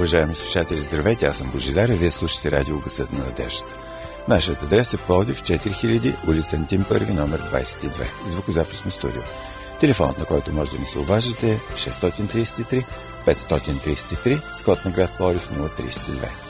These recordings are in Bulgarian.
Уважаеми слушатели, здравейте, аз съм Божидар и вие слушате радио Гъсът на надеждата. Нашият адрес е Плодив 4000, улица Антим 1, номер 22, звукозаписно студио. Телефонът, на който може да ни се обажите е 633 533, скот на град Плодив 032.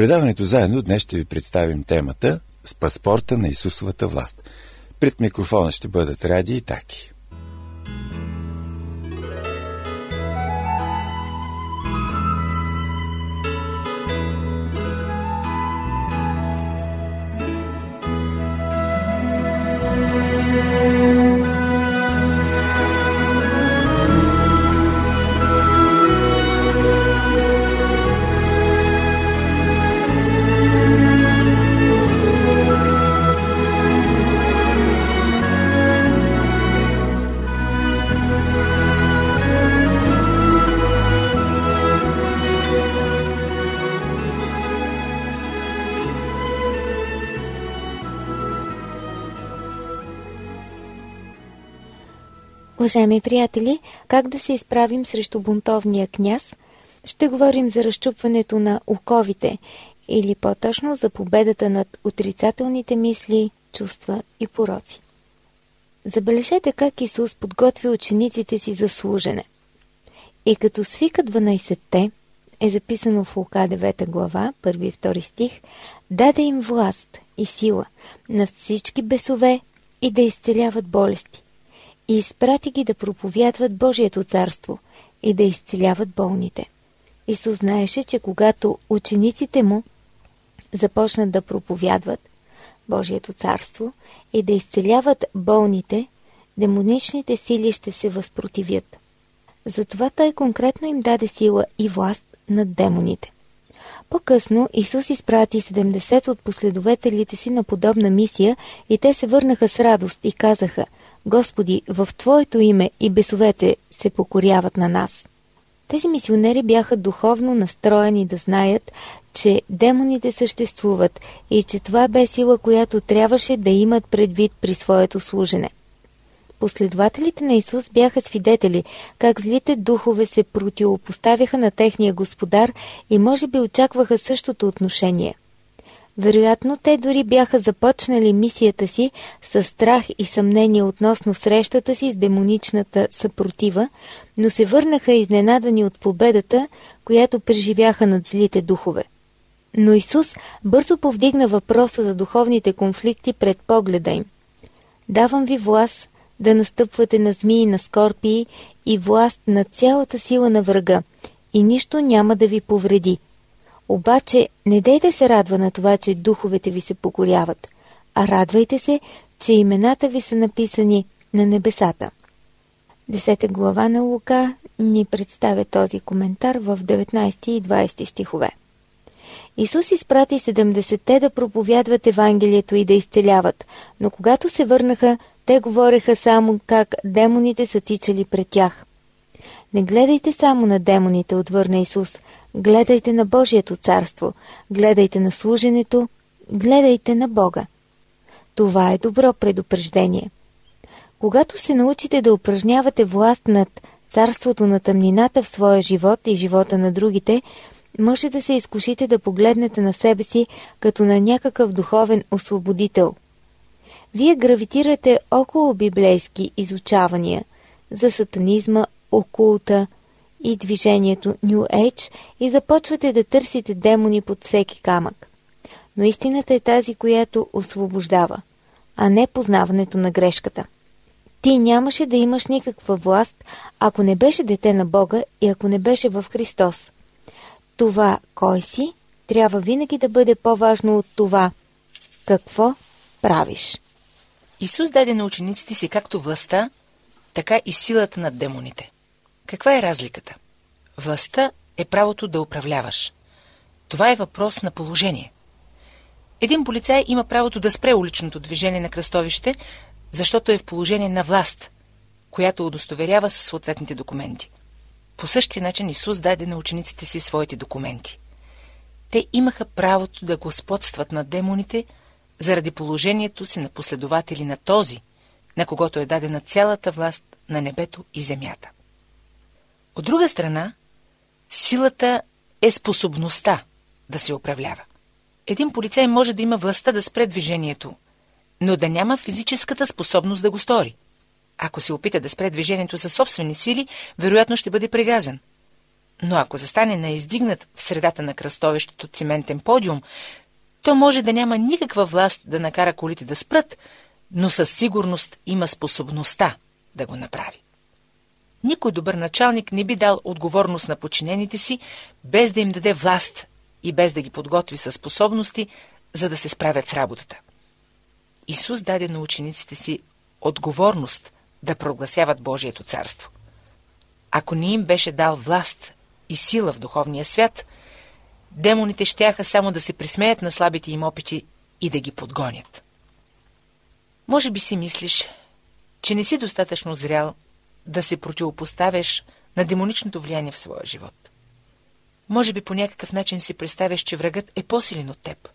Предаването заедно днес ще ви представим темата с паспорта на Исусовата власт. Пред микрофона ще бъдат Ради и Таки. Уважаеми приятели, как да се изправим срещу бунтовния княз? Ще говорим за разчупването на оковите или по-точно за победата над отрицателните мисли, чувства и пороци. Забележете как Исус подготви учениците си за служене. И като свика 12-те, е записано в Лука 9 глава, 1 и 2 стих, даде им власт и сила на всички бесове и да изцеляват болести и изпрати ги да проповядват Божието царство и да изцеляват болните. Исус знаеше, че когато учениците му започнат да проповядват Божието царство и да изцеляват болните, демоничните сили ще се възпротивят. Затова той конкретно им даде сила и власт над демоните. По-късно Исус изпрати 70 от последователите си на подобна мисия и те се върнаха с радост и казаха – Господи, в Твоето име и бесовете се покоряват на нас. Тези мисионери бяха духовно настроени да знаят, че демоните съществуват и че това бе сила, която трябваше да имат предвид при своето служене. Последователите на Исус бяха свидетели как злите духове се противопоставяха на техния господар и може би очакваха същото отношение. Вероятно, те дори бяха започнали мисията си с страх и съмнение относно срещата си с демоничната съпротива, но се върнаха изненадани от победата, която преживяха над злите духове. Но Исус бързо повдигна въпроса за духовните конфликти пред погледа им. Давам ви власт да настъпвате на змии, на скорпии и власт на цялата сила на врага, и нищо няма да ви повреди – обаче не дейте се радва на това, че духовете ви се покоряват, а радвайте се, че имената ви са написани на небесата. Десета глава на Лука ни представя този коментар в 19 и 20 стихове. Исус изпрати 70-те да проповядват Евангелието и да изцеляват, но когато се върнаха, те говореха само как демоните са тичали пред тях. Не гледайте само на демоните, отвърна Исус, гледайте на Божието царство, гледайте на служенето, гледайте на Бога. Това е добро предупреждение. Когато се научите да упражнявате власт над царството на тъмнината в своя живот и живота на другите, може да се изкушите да погледнете на себе си като на някакъв духовен освободител. Вие гравитирате около библейски изучавания за сатанизма, окулта и движението New Age и започвате да търсите демони под всеки камък. Но истината е тази, която освобождава, а не познаването на грешката. Ти нямаше да имаш никаква власт, ако не беше дете на Бога и ако не беше в Христос. Това, кой си, трябва винаги да бъде по-важно от това, какво правиш. Исус даде на учениците си както властта, така и силата над демоните. Каква е разликата? Властта е правото да управляваш. Това е въпрос на положение. Един полицай има правото да спре уличното движение на кръстовище, защото е в положение на власт, която удостоверява със съответните документи. По същия начин Исус даде на учениците си своите документи. Те имаха правото да господстват над демоните заради положението си на последователи на този, на когото е дадена цялата власт на небето и земята. От друга страна, силата е способността да се управлява. Един полицай може да има властта да спре движението, но да няма физическата способност да го стори. Ако се опита да спре движението със собствени сили, вероятно ще бъде прегазен. Но ако застане на издигнат в средата на кръстовището циментен подиум, то може да няма никаква власт да накара колите да спрат, но със сигурност има способността да го направи. Никой добър началник не би дал отговорност на подчинените си, без да им даде власт и без да ги подготви със способности, за да се справят с работата. Исус даде на учениците си отговорност да прогласяват Божието царство. Ако не им беше дал власт и сила в духовния свят, демоните щяха само да се присмеят на слабите им опити и да ги подгонят. Може би си мислиш, че не си достатъчно зрял да се противопоставяш на демоничното влияние в своя живот. Може би по някакъв начин си представяш, че врагът е по-силен от теб.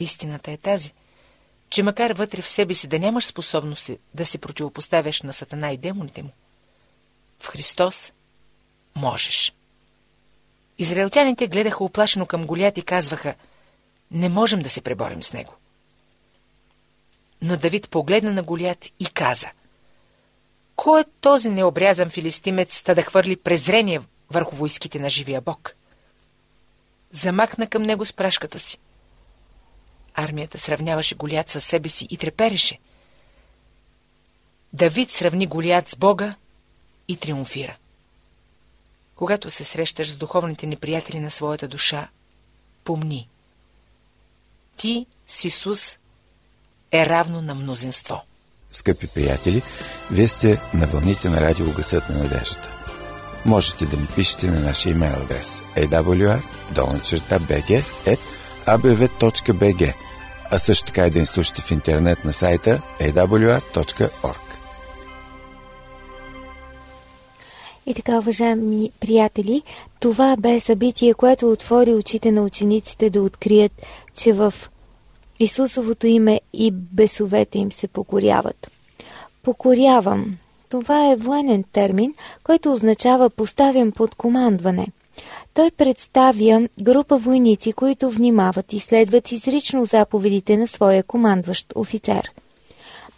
Истината е тази, че макар вътре в себе си да нямаш способност да се противопоставяш на сатана и демоните му, в Христос можеш. Израелтяните гледаха оплашено към Голят и казваха, не можем да се преборим с него. Но Давид погледна на Голят и каза, кой е този необрязан филистимец, та да хвърли презрение върху войските на живия Бог? Замахна към него с прашката си. Армията сравняваше Голят със себе си и трепереше. Давид сравни Голят с Бога и триумфира. Когато се срещаш с духовните неприятели на своята душа, помни. Ти с Исус е равно на мнозинство. Скъпи приятели, вие сте на вълните на радио Гъсът на надеждата. Можете да ни пишете на нашия имейл адрес awr abv.bg а също така и да ни слушате в интернет на сайта awr.org. И така, уважаеми приятели, това бе събитие, което отвори очите на учениците да открият, че в Исусовото име и бесовете им се покоряват. Покорявам. Това е военен термин, който означава поставям под командване. Той представя група войници, които внимават и следват изрично заповедите на своя командващ офицер.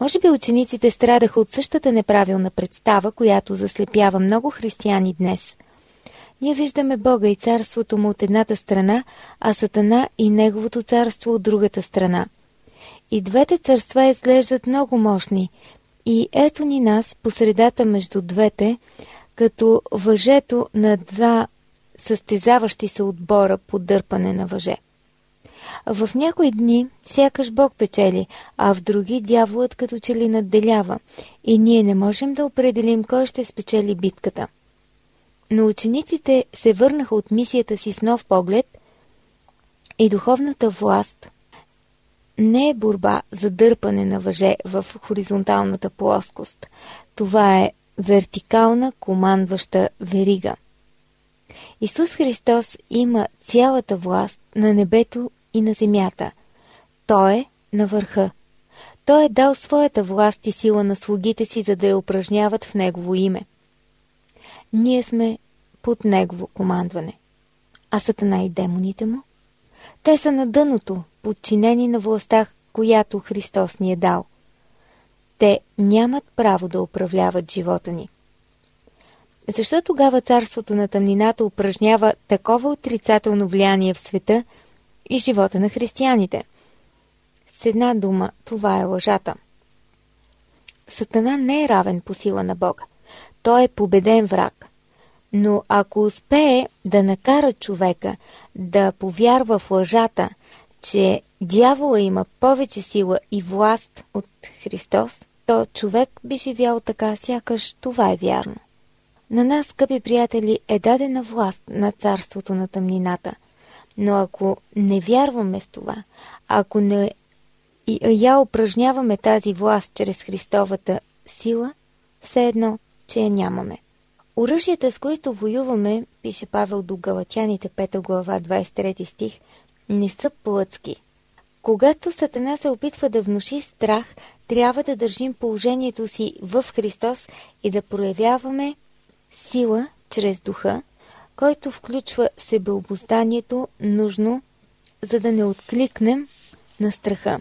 Може би учениците страдаха от същата неправилна представа, която заслепява много християни днес. Ние виждаме Бога и царството му от едната страна, а Сатана и неговото царство от другата страна. И двете царства изглеждат много мощни. И ето ни нас по средата между двете, като въжето на два състезаващи се отбора по дърпане на въже. В някои дни сякаш Бог печели, а в други дяволът като че ли надделява и ние не можем да определим кой ще спечели битката. Но учениците се върнаха от мисията си с нов поглед и духовната власт не е борба за дърпане на въже в хоризонталната плоскост. Това е вертикална командваща верига. Исус Христос има цялата власт на небето и на земята. Той е на върха. Той е дал своята власт и сила на слугите си, за да я упражняват в Негово име. Ние сме под Негово командване. А Сатана и демоните му? Те са на дъното, подчинени на властта, която Христос ни е дал. Те нямат право да управляват живота ни. Защо тогава царството на тъмнината упражнява такова отрицателно влияние в света и живота на християните? С една дума, това е лъжата. Сатана не е равен по сила на Бога. Той е победен враг. Но ако успее да накара човека да повярва в лъжата, че дявола има повече сила и власт от Христос, то човек би живял така, сякаш това е вярно. На нас, скъпи приятели, е дадена власт на царството на тъмнината. Но ако не вярваме в това, ако не и я упражняваме тази власт чрез Христовата сила, все едно, че я нямаме. Оръжията, с които воюваме, пише Павел до Галатяните 5 глава 23 стих, не са плътски. Когато Сатана се опитва да внуши страх, трябва да държим положението си в Христос и да проявяваме сила чрез духа, който включва себеобозданието нужно, за да не откликнем на страха.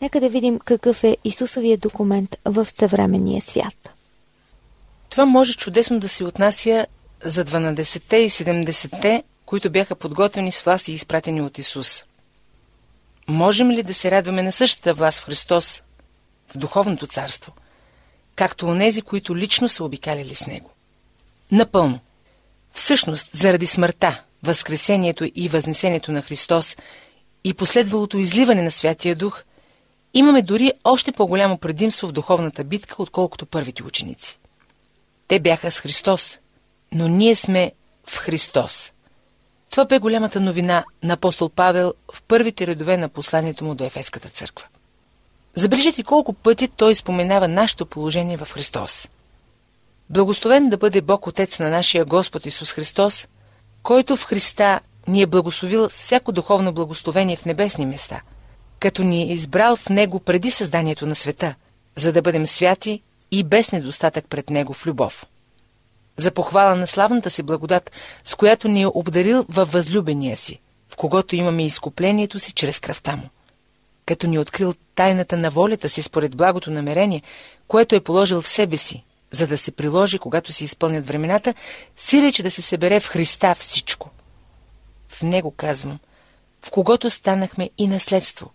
Нека да видим какъв е Исусовия документ в съвременния свят. Това може чудесно да се отнася за 12-те и 70-те, които бяха подготвени с власт и изпратени от Исус. Можем ли да се радваме на същата власт в Христос, в духовното царство, както онези, които лично са обикаляли с Него? Напълно. Всъщност, заради смъртта, възкресението и възнесението на Христос и последвалото изливане на Святия Дух, имаме дори още по-голямо предимство в духовната битка, отколкото първите ученици. Те бяха с Христос, но ние сме в Христос. Това бе голямата новина на апостол Павел в първите редове на посланието му до Ефеската църква. Забележете колко пъти той споменава нашето положение в Христос. Благословен да бъде Бог Отец на нашия Господ Исус Христос, който в Христа ни е благословил всяко духовно благословение в небесни места, като ни е избрал в Него преди създанието на света, за да бъдем святи и без недостатък пред Него в любов. За похвала на славната си благодат, с която ни е обдарил във възлюбения си, в когото имаме изкуплението си чрез кръвта му. Като ни е открил тайната на волята си според благото намерение, което е положил в себе си, за да се приложи, когато се изпълнят времената, си рече да се събере в Христа всичко. В Него казвам, в когото станахме и наследство,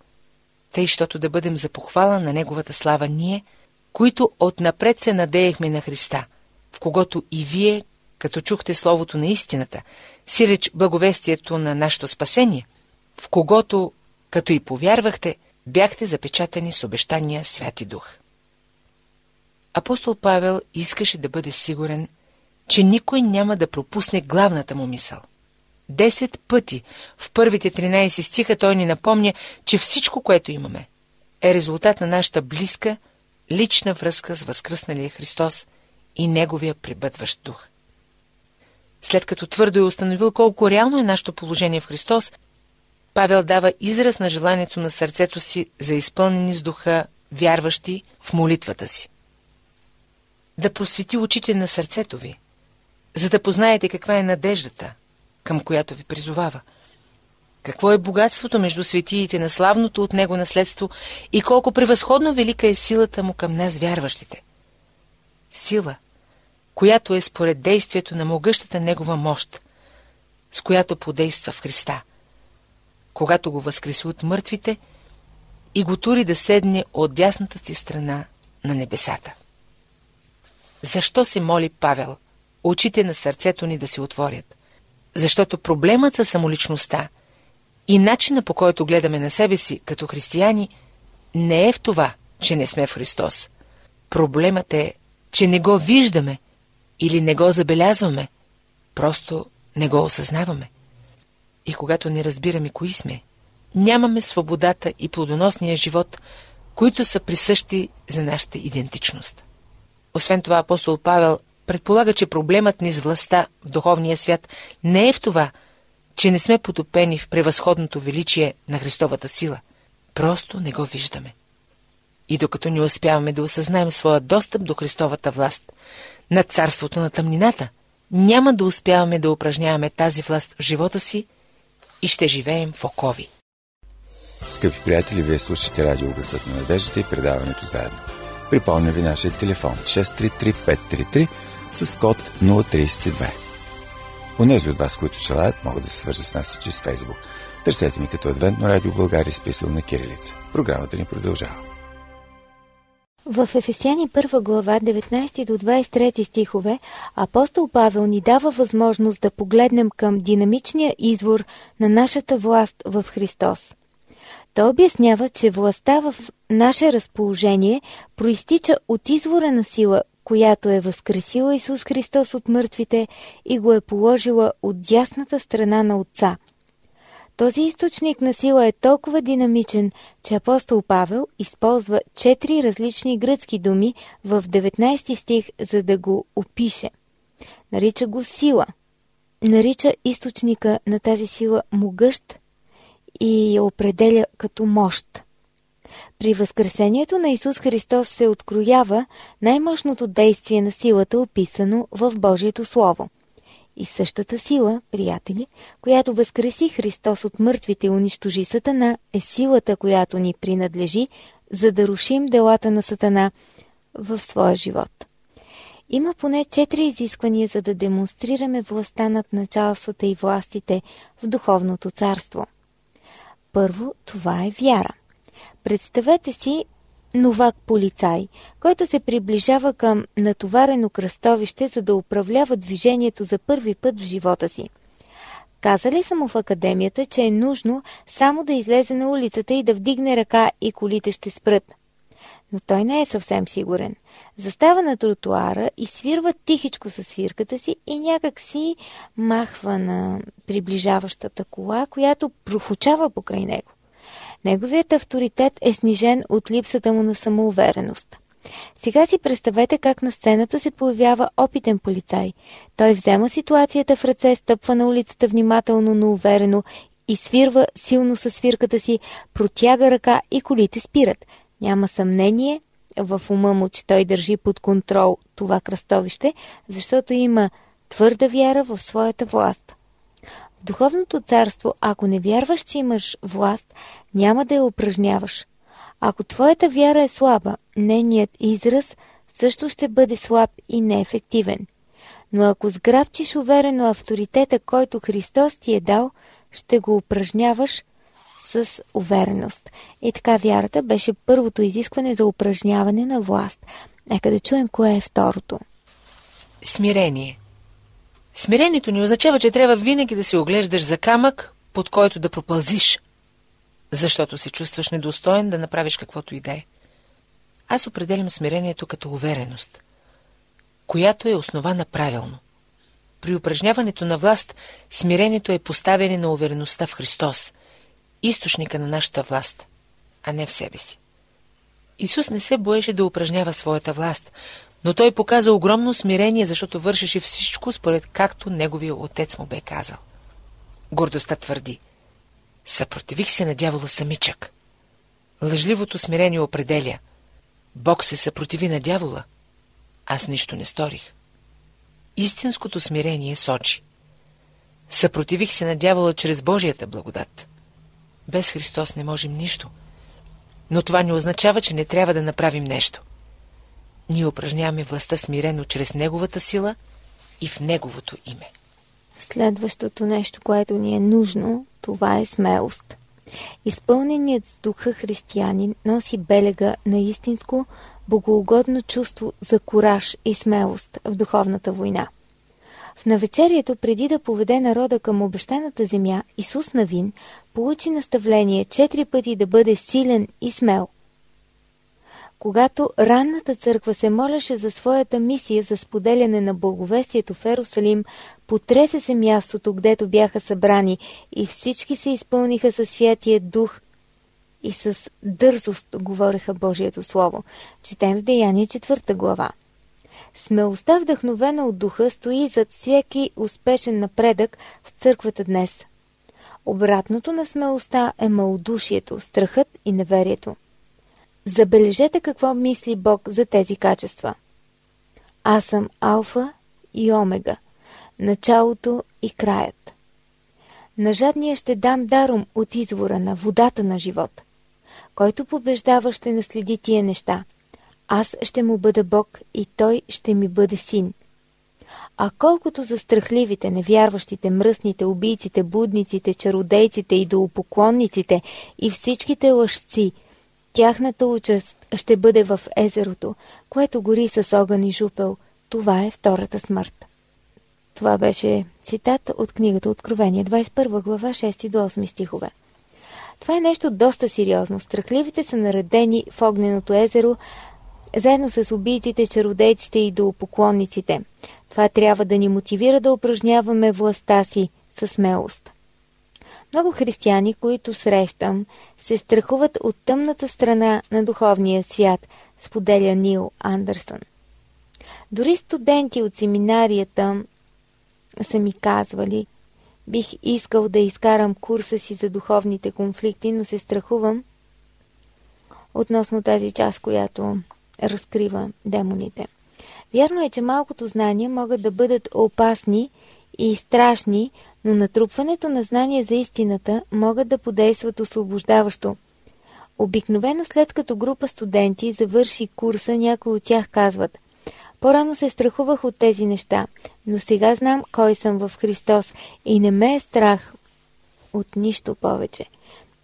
тъй, щото да бъдем за похвала на Неговата слава ние – които отнапред се надеяхме на Христа, в когото и вие, като чухте Словото на истината, си реч благовестието на нашето спасение, в когото, като и повярвахте, бяхте запечатани с обещания Святи Дух. Апостол Павел искаше да бъде сигурен, че никой няма да пропусне главната му мисъл. Десет пъти в първите 13 стиха той ни напомня, че всичко, което имаме, е резултат на нашата близка, лична връзка с възкръсналия Христос и Неговия пребъдващ дух. След като твърдо е установил колко реално е нашето положение в Христос, Павел дава израз на желанието на сърцето си за изпълнени с духа, вярващи в молитвата си. Да просвети очите на сърцето ви, за да познаете каква е надеждата, към която ви призовава – какво е богатството между светиите на славното от него наследство и колко превъзходно велика е силата му към нас, вярващите? Сила, която е според действието на могъщата негова мощ, с която подейства в Христа, когато го възкреси от мъртвите и го тури да седне от дясната си страна на небесата. Защо се моли Павел очите на сърцето ни да се отворят? Защото проблемът със самоличността – и начина по който гледаме на себе си като християни не е в това, че не сме в Христос. Проблемът е, че не го виждаме или не го забелязваме, просто не го осъзнаваме. И когато не разбираме кои сме, нямаме свободата и плодоносния живот, които са присъщи за нашата идентичност. Освен това, апостол Павел предполага, че проблемът ни с властта в духовния свят не е в това, че не сме потопени в превъзходното величие на Христовата сила. Просто не го виждаме. И докато не успяваме да осъзнаем своя достъп до Христовата власт, над царството на тъмнината, няма да успяваме да упражняваме тази власт в живота си и ще живеем в окови. Скъпи приятели, вие слушате радио Гъсът на надеждата и предаването заедно. Припомня ви нашия телефон 633-533 с код 032. Унези от вас, които желаят, могат да се свържат с нас чрез Фейсбук. Търсете ми като Адвентно радио България, изписал на Кирилица. Програмата ни продължава. В Ефесяни 1 глава 19 до 23 стихове апостол Павел ни дава възможност да погледнем към динамичния извор на нашата власт в Христос. Той обяснява, че властта в наше разположение проистича от извора на сила, която е възкресила Исус Христос от мъртвите и го е положила от дясната страна на Отца – този източник на сила е толкова динамичен, че апостол Павел използва четири различни гръцки думи в 19 стих, за да го опише. Нарича го сила. Нарича източника на тази сила могъщ и я определя като мощ. При възкресението на Исус Христос се откроява най-мощното действие на силата, описано в Божието Слово – и същата сила, приятели, която възкреси Христос от мъртвите и унищожи Сатана, е силата, която ни принадлежи, за да рушим делата на Сатана в своя живот. Има поне четири изисквания, за да демонстрираме властта над началствата и властите в духовното царство. Първо, това е вяра. Представете си новак полицай, който се приближава към натоварено кръстовище, за да управлява движението за първи път в живота си. Казали са му в академията, че е нужно само да излезе на улицата и да вдигне ръка и колите ще спрат. Но той не е съвсем сигурен. Застава на тротуара и свирва тихичко със свирката си и някак си махва на приближаващата кола, която профучава покрай него. Неговият авторитет е снижен от липсата му на самоувереност. Сега си представете как на сцената се появява опитен полицай. Той взема ситуацията в ръце, стъпва на улицата внимателно, но уверено и свирва силно със свирката си, протяга ръка и колите спират. Няма съмнение в ума му, че той държи под контрол това кръстовище, защото има твърда вяра в своята власт. В духовното царство, ако не вярваш, че имаш власт, няма да я упражняваш. Ако твоята вяра е слаба, нейният израз също ще бъде слаб и неефективен. Но ако сграбчиш уверено авторитета, който Христос ти е дал, ще го упражняваш с увереност. И така вярата беше първото изискване за упражняване на власт. Нека да чуем кое е второто. Смирение. Смирението ни означава, че трябва винаги да се оглеждаш за камък, под който да пропълзиш, защото се чувстваш недостоен да направиш каквото и да е. Аз определям смирението като увереност, която е основана правилно. При упражняването на власт, смирението е поставяне на увереността в Христос, източника на нашата власт, а не в себе си. Исус не се боеше да упражнява своята власт, но той показа огромно смирение, защото вършеше всичко според както неговия отец му бе казал. Гордостта твърди. Съпротивих се на дявола самичък. Лъжливото смирение определя. Бог се съпротиви на дявола. Аз нищо не сторих. Истинското смирение сочи. Съпротивих се на дявола чрез Божията благодат. Без Христос не можем нищо. Но това не означава, че не трябва да направим нещо. Ние упражняваме властта смирено чрез Неговата сила и в Неговото име. Следващото нещо, което ни е нужно, това е смелост. Изпълненият с духа християнин носи белега на истинско, богоугодно чувство за кураж и смелост в духовната война. В навечерието, преди да поведе народа към обещаната земя, Исус Навин получи наставление четири пъти да бъде силен и смел – когато ранната църква се молеше за своята мисия за споделяне на благовестието в Ерусалим, потресе се мястото, гдето бяха събрани и всички се изпълниха със Святия Дух и с дързост говореха Божието Слово. Четем в Деяние 4 глава. Смелостта, вдъхновена от духа, стои зад всеки успешен напредък в църквата днес. Обратното на смелостта е малодушието, страхът и неверието. Забележете какво мисли Бог за тези качества. Аз съм Алфа и Омега, началото и краят. На жадния ще дам даром от извора на водата на живот. Който побеждава ще наследи тия неща. Аз ще му бъда Бог и той ще ми бъде син. А колкото за страхливите, невярващите, мръсните, убийците, будниците, чародейците и долупоклонниците и всичките лъжци, тяхната участ ще бъде в езерото, което гори с огън и жупел. Това е втората смърт. Това беше цитат от книгата Откровение, 21 глава, 6 до 8 стихове. Това е нещо доста сериозно. Страхливите са наредени в огненото езеро, заедно с убийците, чародейците и долупоклонниците. Това трябва да ни мотивира да упражняваме властта си със смелост. Много християни, които срещам, се страхуват от тъмната страна на духовния свят, споделя Нил Андерсън. Дори студенти от семинарията са ми казвали, бих искал да изкарам курса си за духовните конфликти, но се страхувам относно тази част, която разкрива демоните. Вярно е, че малкото знания могат да бъдат опасни и страшни, но натрупването на знания за истината могат да подействат освобождаващо. Обикновено след като група студенти завърши курса, някои от тях казват По-рано се страхувах от тези неща, но сега знам кой съм в Христос и не ме е страх от нищо повече.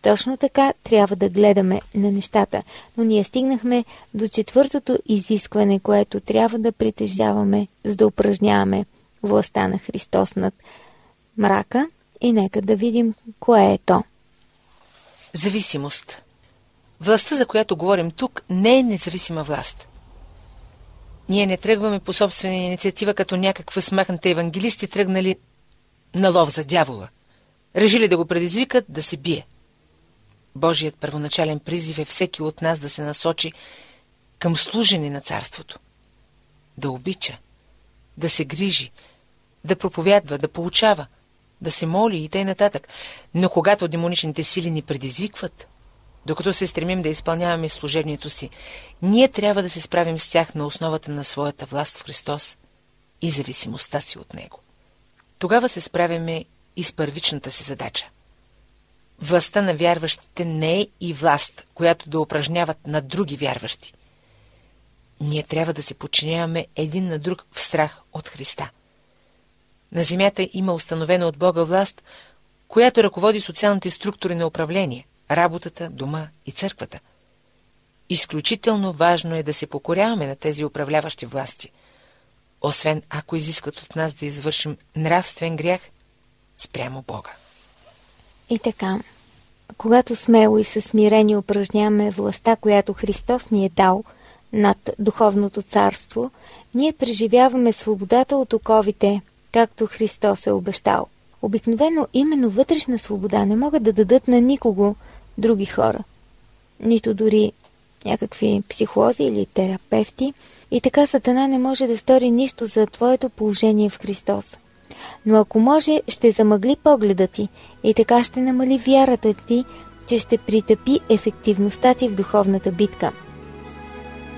Точно така трябва да гледаме на нещата, но ние стигнахме до четвъртото изискване, което трябва да притежаваме, за да упражняваме властта на Христос над мрака и нека да видим кое е то. Зависимост. Властта, за която говорим тук, не е независима власт. Ние не тръгваме по собствена инициатива, като някаква смахната евангелисти тръгнали на лов за дявола. Решили да го предизвикат да се бие. Божият първоначален призив е всеки от нас да се насочи към служене на царството. Да обича, да се грижи, да проповядва, да получава, да се моли и т.н. нататък. Но когато демоничните сили ни предизвикват, докато се стремим да изпълняваме служението си, ние трябва да се справим с тях на основата на своята власт в Христос и зависимостта си от Него. Тогава се справяме и с първичната си задача. Властта на вярващите не е и власт, която да упражняват на други вярващи. Ние трябва да се подчиняваме един на друг в страх от Христа. На земята има установена от Бога власт, която ръководи социалните структури на управление, работата, дома и църквата. Изключително важно е да се покоряваме на тези управляващи власти, освен ако изискват от нас да извършим нравствен грях спрямо Бога. И така, когато смело и със смирение упражняваме властта, която Христос ни е дал над духовното царство, ние преживяваме свободата от оковите, както Христос е обещал. Обикновено именно вътрешна свобода не могат да дадат на никого други хора. Нито дори някакви психолози или терапевти. И така Сатана не може да стори нищо за твоето положение в Христос но ако може, ще замъгли погледа ти и така ще намали вярата ти, че ще притъпи ефективността ти в духовната битка.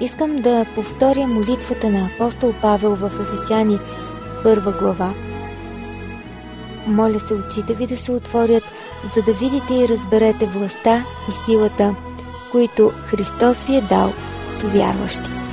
Искам да повторя молитвата на апостол Павел в Ефесяни, първа глава. Моля се очите ви да се отворят, за да видите и разберете властта и силата, които Христос ви е дал като вярващи.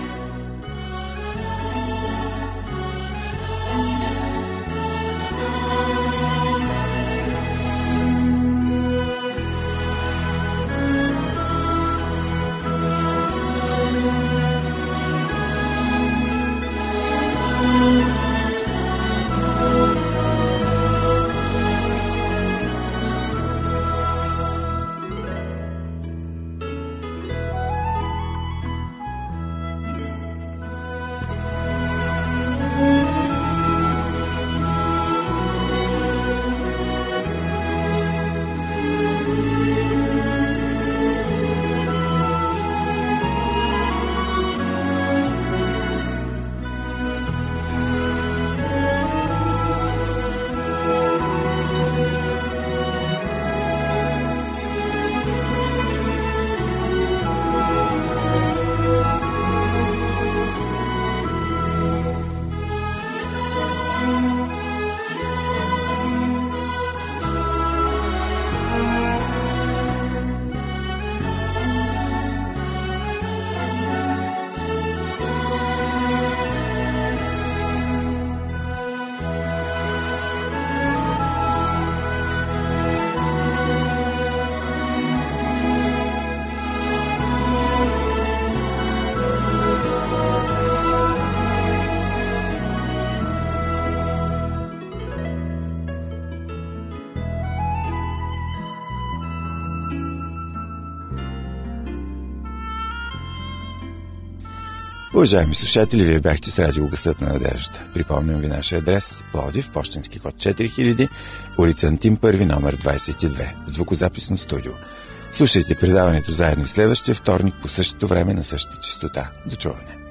Уважаеми слушатели, вие бяхте с радио Гъсът на надеждата. Припомням ви нашия адрес Плодив, почтенски код 4000, улица Антим, първи номер 22, звукозаписно студио. Слушайте предаването заедно и следващия вторник по същото време на същата частота. До чуване!